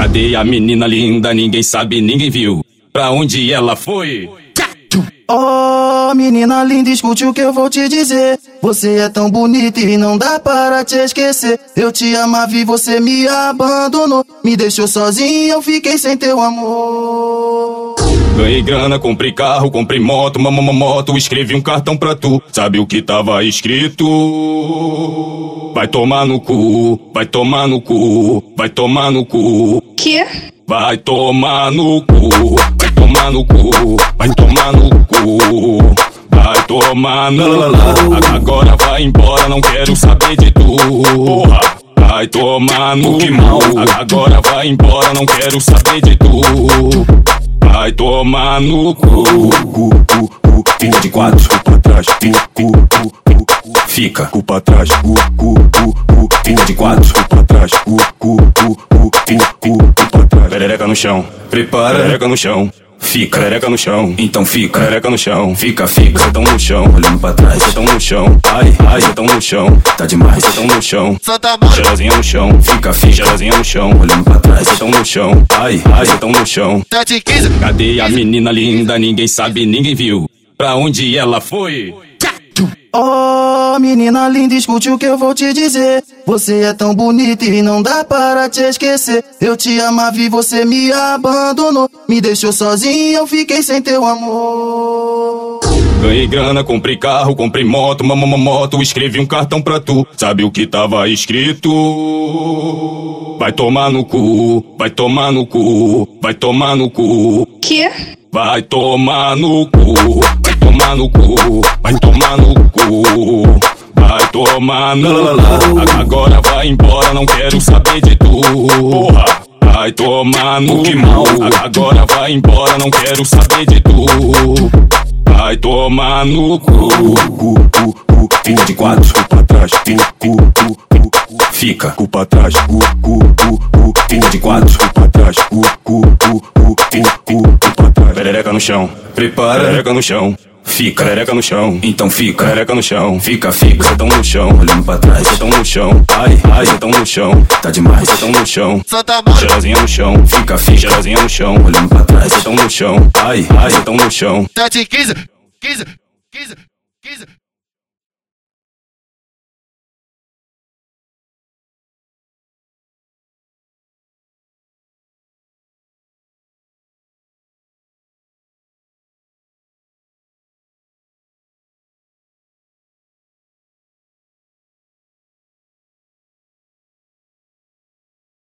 Cadê a menina linda? Ninguém sabe, ninguém viu. Pra onde ela foi? Oh, menina linda, escute o que eu vou te dizer. Você é tão bonita e não dá para te esquecer. Eu te amava e você me abandonou. Me deixou sozinho, eu fiquei sem teu amor. Ganhei grana, comprei carro, comprei moto, mamama moto, escrevi um cartão pra tu. Sabe o que tava escrito? Vai tomar no cu, vai tomar no cu, vai tomar no cu. Que? Vai tomar no cu, vai tomar no cu, vai tomar no cu. Vai tomar no cu. Agora vai embora, não quero saber de tu. Porra. Vai tomar no cu. Agora vai embora, não quero saber de tu. Vai tomar no cu. cu, cu, cu, fica de quatro, cu pra trás, fica, cu pra trás, fica de quatro, cu pra trás, cu, cu pra trás. Perereca no chão, prepara, perereca no chão. Fica, Perereca no chão, então fica, perereca no chão. fica, fica, Cê tão no chão, olhando pra trás, cê tão no chão. ai, ai, Cê tão no chão, tá demais, cê tão no chão. Santa Mara. Cheirosinha no chão, fica, fica, cheirosinha no chão. olhando pra trás, Cê tão no chão, ai, ai, cê tão no chão. 7 e 15. Cadê a menina linda? Ninguém sabe, ninguém viu. Pra onde ela foi? Oh, menina linda, escute o que eu vou te dizer. Você é tão bonita e não dá para te esquecer. Eu te amava e você me abandonou. Me deixou sozinho, eu fiquei sem teu amor. Ganhei grana, comprei carro, comprei moto, mamama moto, escrevi um cartão pra tu. Sabe o que tava escrito? Vai tomar no cu, vai tomar no cu, vai tomar no cu. Que? Vai tomar no cu, vai tomar no cu, vai tomar no cu. No cu. Agora vai embora, não quero saber de tu. Porra. Vai tomar no Que mal. Agora vai embora, não quero saber de tu. Vai tomar no cu. fica de quatro, cu pra trás, fica, cu pra trás, fica de quatro, cu pra trás, cu, cu pra trás. Perereca no chão, Prepara, perereca no chão, fica, perereca no chão, então fica, perereca no chão. fica, fica, Cê tão no chão, olhando pra trás, cê tão no chão, ai, ai, cê tão no chão, tá demais, cê tão no chão. Santa. Cheirosinha no chão, fica, fica, cheirosinha no chão. olhando pra trás, Cê tão no chão, ai, ai, cê tão no chão. 7 e 15. 15. 15. 15.